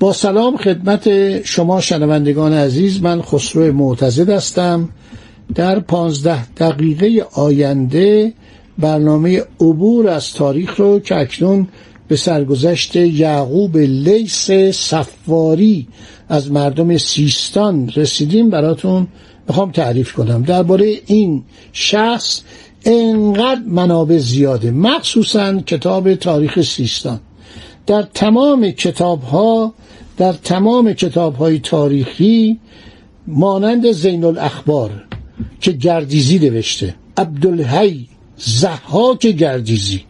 با سلام خدمت شما شنوندگان عزیز من خسرو معتزد هستم. در پانزده دقیقه آینده برنامه عبور از تاریخ رو که اکنون به سرگذشت یعقوب لیس صفاری از مردم سیستان رسیدیم براتون می‌خوام تعریف کنم. درباره این شخص انقدر منابع زیاده مخصوصا کتاب تاریخ سیستان. در تمام کتاب ها در تمام کتاب های تاریخی مانند زین الاخبار که گردیزی نوشته عبدالحی زحاک گردیزی.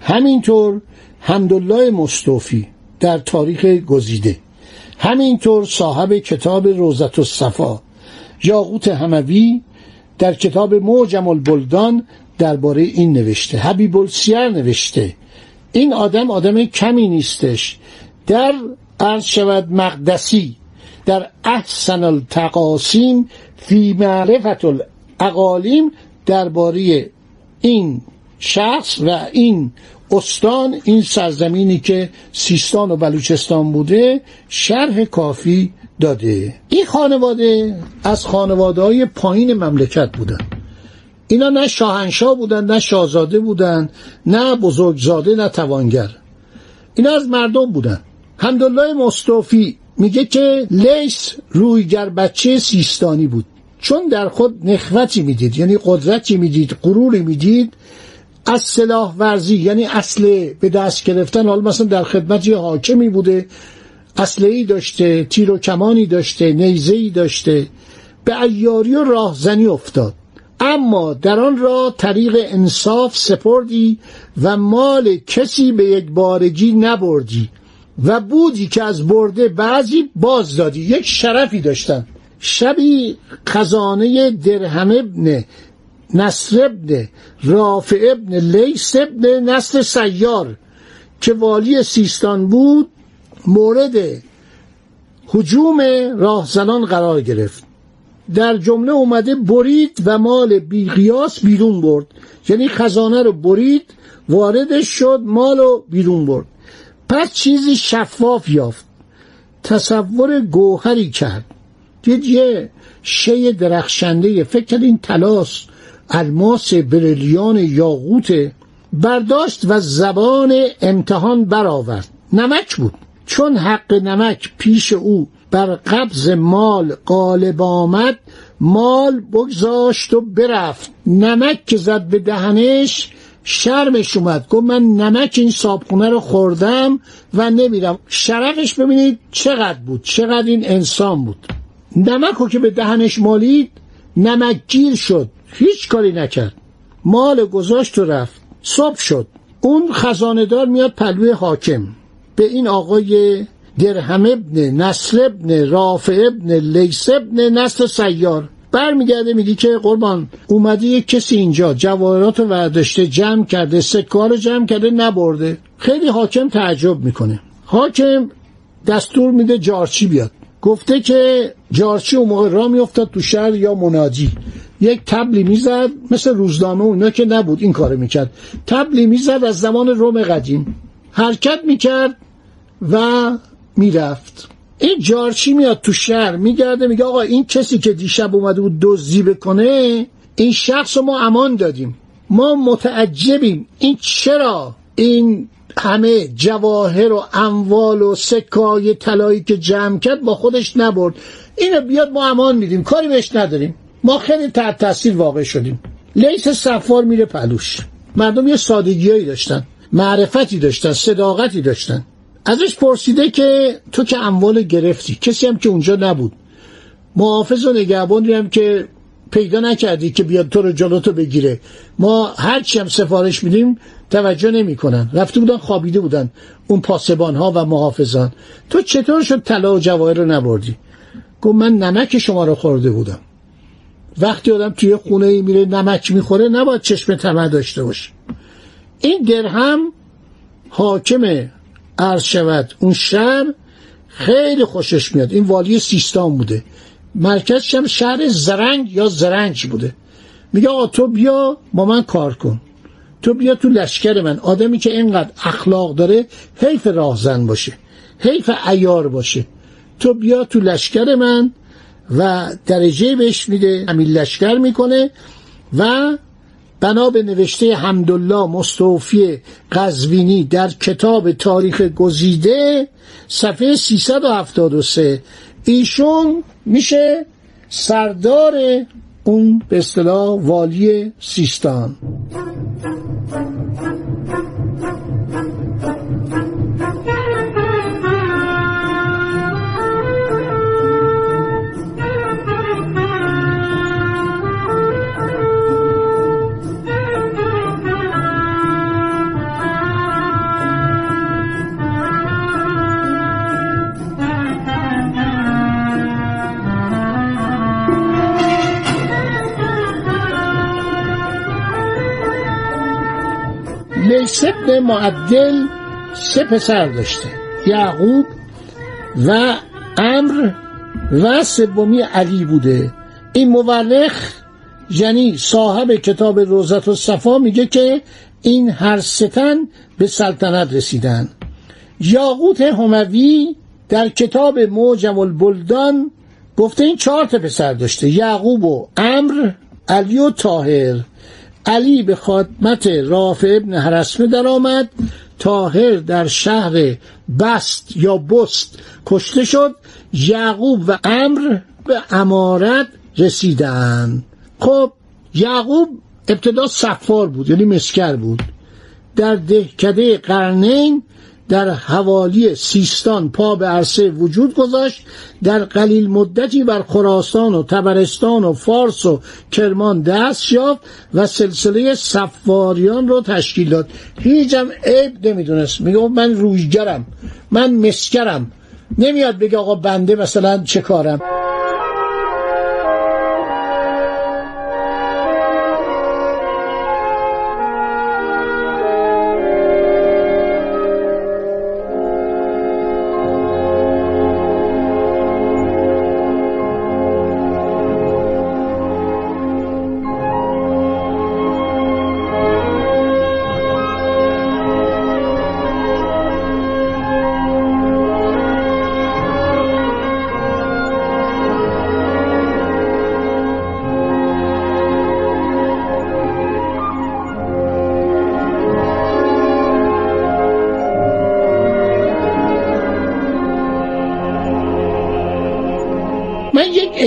همینطور حمدالله مصطفی در تاریخ گزیده. همینطور صاحب کتاب روزت الصفا یاقوت هموی در کتاب معجم البلدان درباره این نوشته. حبیب السیر نوشته. این آدم آدم کمی نیستش. در عرض شود مقدسی در احسن التقاسیم فی معرفت الاقالیم درباره این شخص و این استان این سرزمینی که سیستان و بلوچستان بوده شرح کافی داده. این خانواده از خانواده های پایین مملکت بودن. اینا نه شاهنشاه بودن نه شاهزاده بودن نه بزرگزاده نه توانگر. اینا از مردم بودن. حمدالله مصطفی میگه که لیس رویگر بچه سیستانی بود. چون در خود نخوتی می‌دید یعنی قدرتی می‌دید غروری می‌دید از سلاح ورزی یعنی اصل به دست گرفتن حالا مثلا در خدمت یه حاکمی بوده ای داشته تیر و کمانی داشته نیزهی داشته به ایاری و راهزنی افتاد. اما در آن را طریق انصاف سپردی و مال کسی به یک بارگی نبردی و بودی که از برده بعضی باز دادی. یک شرفی داشتن شبی خزانه درهم ابن نصر ابن رافع ابن لیس ابن نصر سیار که والی سیستان بود مورد حجوم راهزنان قرار گرفت. در جمله اومده برید و مال بیقیاس بیرون برد. یعنی خزانه رو برید واردش شد مال رو بیرون برد. پس چیزی شفاف یافت. تصور گوهری کرد. دید یه شی درخشنده فکر این تلاس الماس بریلیان یاقوت برداشت و زبان امتحان برآورد. نمک بود. چون حق نمک پیش او بر قبض مال غالب آمد مال بگذاشت و برفت. نمک که زد به دهنش شرمش اومد. گفت من نمک این صابخونه رو خوردم و نمیرم. شرفش ببینید چقدر بود چقدر این انسان بود. نمک رو که به دهنش مالید نمک گیر شد. هیچ کاری نکرد. مال گذاشت و رفت. صبح شد. اون خزاندار میاد پلوی حاکم. به این آقای درهم ابن نصر ابن رافع ابن لیس ابن نصر سیار. برمیگرده میگی که قربان اومده یک کسی اینجا جواهرات رو ورداشته جمع کرده سکه رو جمع کرده نبرده. خیلی حاکم تعجب می‌کنه. حاکم دستور میده جارچی بیاد. گفته که جارچی اون موقع را میافتاد تو شهر یا منادی یک تبلی می‌زد مثل روزنامه اونا که نبود این کارو می‌کرد. تبلی می‌زد از زمان روم قدیم. حرکت می‌کرد و می‌رفت. این جارچی میاد تو شهر میگرده میگه آقا این کسی که دیشب اومده بود دزدی بکنه این شخص رو ما امان دادیم. ما متعجبیم. این چرا؟ این همه جواهر و اموال و سکای طلایی که جمع کرد با خودش نبرد. اینو بیاد ما امان میدیم. کاری بهش نداریم. ما خیلی تحت تاثیر واقع شدیم. لیس سفار میره پلوش. مردم یه سادگیایی داشتن. معرفتی داشتن. صداقتی داشتن. ازش پرسیده که تو که اموال گرفتی. کسی هم که اونجا نبود. محافظ و نگهبانی هم که پیدا نکردی که بیاد تو رو جلوتو بگیره. ما هرچی هم سفارش میدیم توجه نمی‌کنن. رفته بودن خوابیده بودن اون پاسبان ها و محافظان. تو چطور شد طلا و جواهر رو نبردی؟ گفت من نمک شما رو خورده بودم. وقتی آدم توی خونه میره نمک می‌خوره نباید چشم طمع داشته باشه. این درهم حاکم عرض شود. اون شهر خیلی خوشش میاد. این والی سیستان بوده. مرکزش هم شهر زرنگ یا زرنج بوده. میگه آقا تو بیا با من کار کن. تو بیا تو لشکر من. آدمی که اینقدر اخلاق داره حیف راهزن باشه. حیف ایار باشه. تو بیا تو لشکر من و درجه بهش میده. همین لشکر می‌کنه و بنا به نوشته حمدالله مستوفی قزوینی در کتاب تاریخ گزیده صفحه 373 ایشون میشه سردار اون به اصطلاح والی سیستان. لیس ابن معدل سه پسر داشته یعقوب و امر و سومی علی بوده. این مورخ یعنی صاحب کتاب روزت و صفا میگه که این هر ستن به سلطنت رسیدن. یاقوت هموی در کتاب موجم البلدان گفته این چهار تا پسر داشته یعقوب و امر علی و تاهر علی به خدمت رافع ابن حرسمه در آمد تاهر در شهر بست یا بست کشته شد. یعقوب و امر به امارت رسیدن خب یعقوب ابتدا صفار بود یعنی مسکر بود. در دهکده قرنین در حوالی سیستان پا به عرصه وجود گذاشت در قلیل مدتی بر خراسان و تبرستان و فارس و کرمان دست یافت و سلسله سفاریان رو تشکیل داد. هیچم عیب نمی‌دونست. میگه من رویگرم من مسکرم. نمیاد بگه آقا بنده مثلا چه کارم.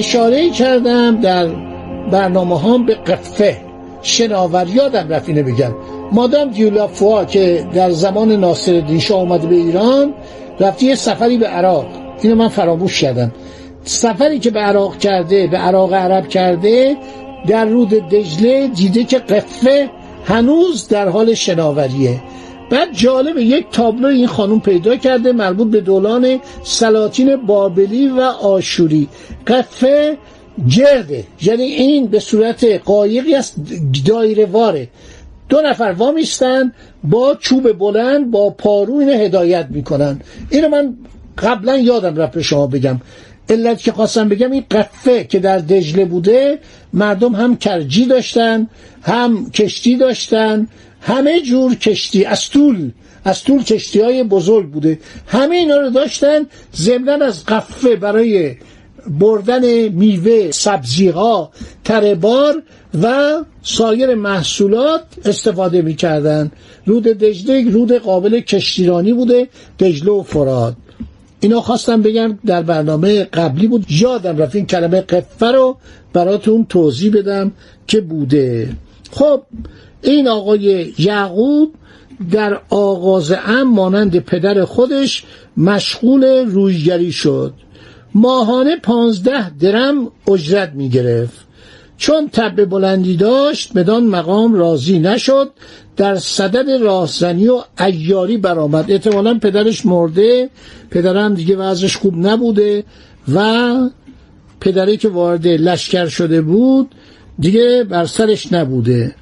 اشاره کردم در برنامه هم به قفه شناور یادم رفت اینو بگم. مادام دیولافوا که در زمان ناصر شاه اومده به ایران رفتی یه سفری به عراق. اینو من فراموش کردم. سفری که به عراق کرده به عراق عرب کرده در رود دجله دیده که قفه هنوز در حال شناوریه. بعد جالب یک تابلو این خانم پیدا کرده مربوط به دولان سلاطین بابلی و آشوری. قفه گرده یعنی این به صورت قایقی است دایره واره. دو نفر وامیستن با چوب بلند با پارو اینو هدایت می‌کنن. اینو من قبلا یادم رفت به شما بگم. علت که خواستم بگم این قفه که در دجله بوده مردم هم کرجی داشتن هم کشتی داشتن همه جور کشتی از طول از طول کشتی های بزرگ بوده. همه اینا رو داشتن ضمنا از قفه برای بردن میوه سبزی ها تربار و سایر محصولات استفاده می‌کردن. رود دجله رود قابل کشتیرانی بوده دجله و فراد اینا خواستم بگم در برنامه قبلی بود. یادم رفت این کلمه قفه رو براتون توضیح بدم که بوده. خب این آقای یعقوب در آغاز ام مانند پدر خودش مشغول رویگری شد. ماهانه پانزده درم اجرت می گرفت چون تب بلندی داشت بدان مقام راضی نشد. در صدد راهزنی و ایاری برآمد. احتمالا پدرش مرده پدرم دیگه وضعش خوب نبوده و پدری که وارد لشکر شده بود دیگه بر سرش نبوده.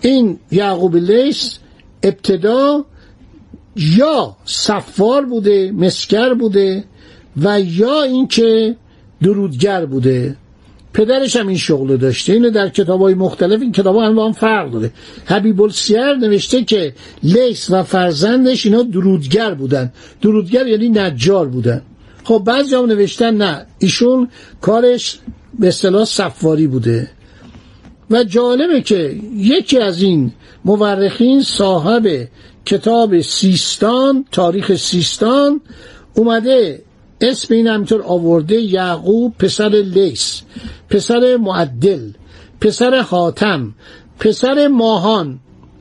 این یعقوب لیس ابتدا یا صفار بوده مسکر بوده و یا اینکه درودگر بوده. پدرش هم این شغل داشته اینو در کتاب های مختلف این کتاب هم با هم فرق داره. حبیب السیر نوشته که لیس و فرزندش اینا درودگر بودن. درودگر یعنی نجار بودن. خب بعضی هم نوشتن نه ایشون کارش به اصطلاح صفواری بوده. و جالبه که یکی از این مورخین صاحب کتاب سیستان تاریخ سیستان اومده اسم این همینطور آورده یعقوب پسر لیس پسر معدل پسر خاتم پسر ماهان.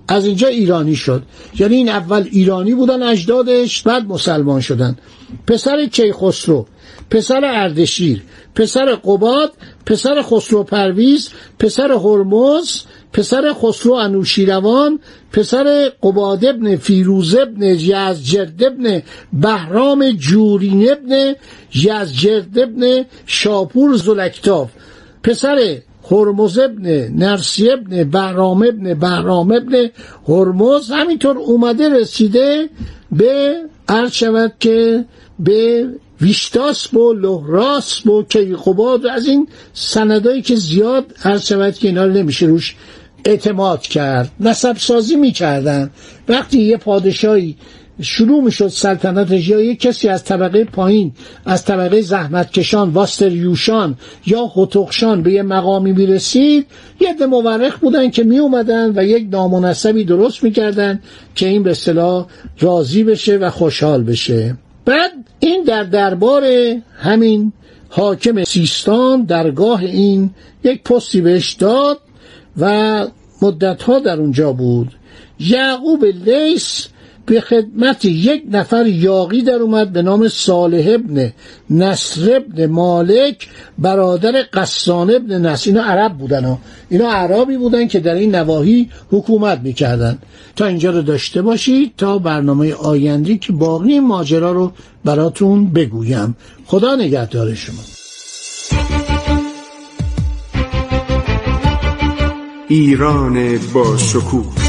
از اینجا ایرانی شد. یعنی این اول ایرانی بودن اجدادش بعد مسلمان شدن. پسر کیخسرو. پسر اردشیر پسر قباد پسر خسرو پرویز پسر هرمز پسر خسرو انوشیروان پسر قباد ابن فیروز ابن یزجرد ابن بهرام جورین ابن یزجرد ابن شاپور زلکتاف پسر هرمز ابن نرسی ابن بهرام ابن بهرام ابن هرمز همینطور اومده رسیده به عرض شود که به ویشتاسب و لهراسب و کیقوباد از این سندایی که زیاد عرض شود که اینا نمیشه روش اعتماد کرد. نسب سازی می‌کردن. وقتی یه پادشاهی شروع می‌شد سلطنتش یا یک کسی از طبقه پایین از طبقه زحمتکشان واستریوشان یا هتخشان به یه مقامی می‌رسید. یه ده مورخ بودن که می اومدن و یک نامناسبی درست می‌کردن که این به اصطلاح راضی بشه و خوشحال بشه. بعد این در دربار همین حاکم سیستان درگاه این یک پستی بهش داد و مدتها در اونجا بود. یعقوب لیس به خدمت یک نفر یاقی در اومد به نام صالح ابن نصر ابن مالک برادر قسان ابن نصر. اینا عرب بودن ها. اینا عربی بودن که در این نواحی حکومت می‌کردن. تا اینجا رو داشته باشید تا برنامه آیندی که باقی ماجرا رو براتون بگویم. خدا نگهدار شما. ایران با شکوه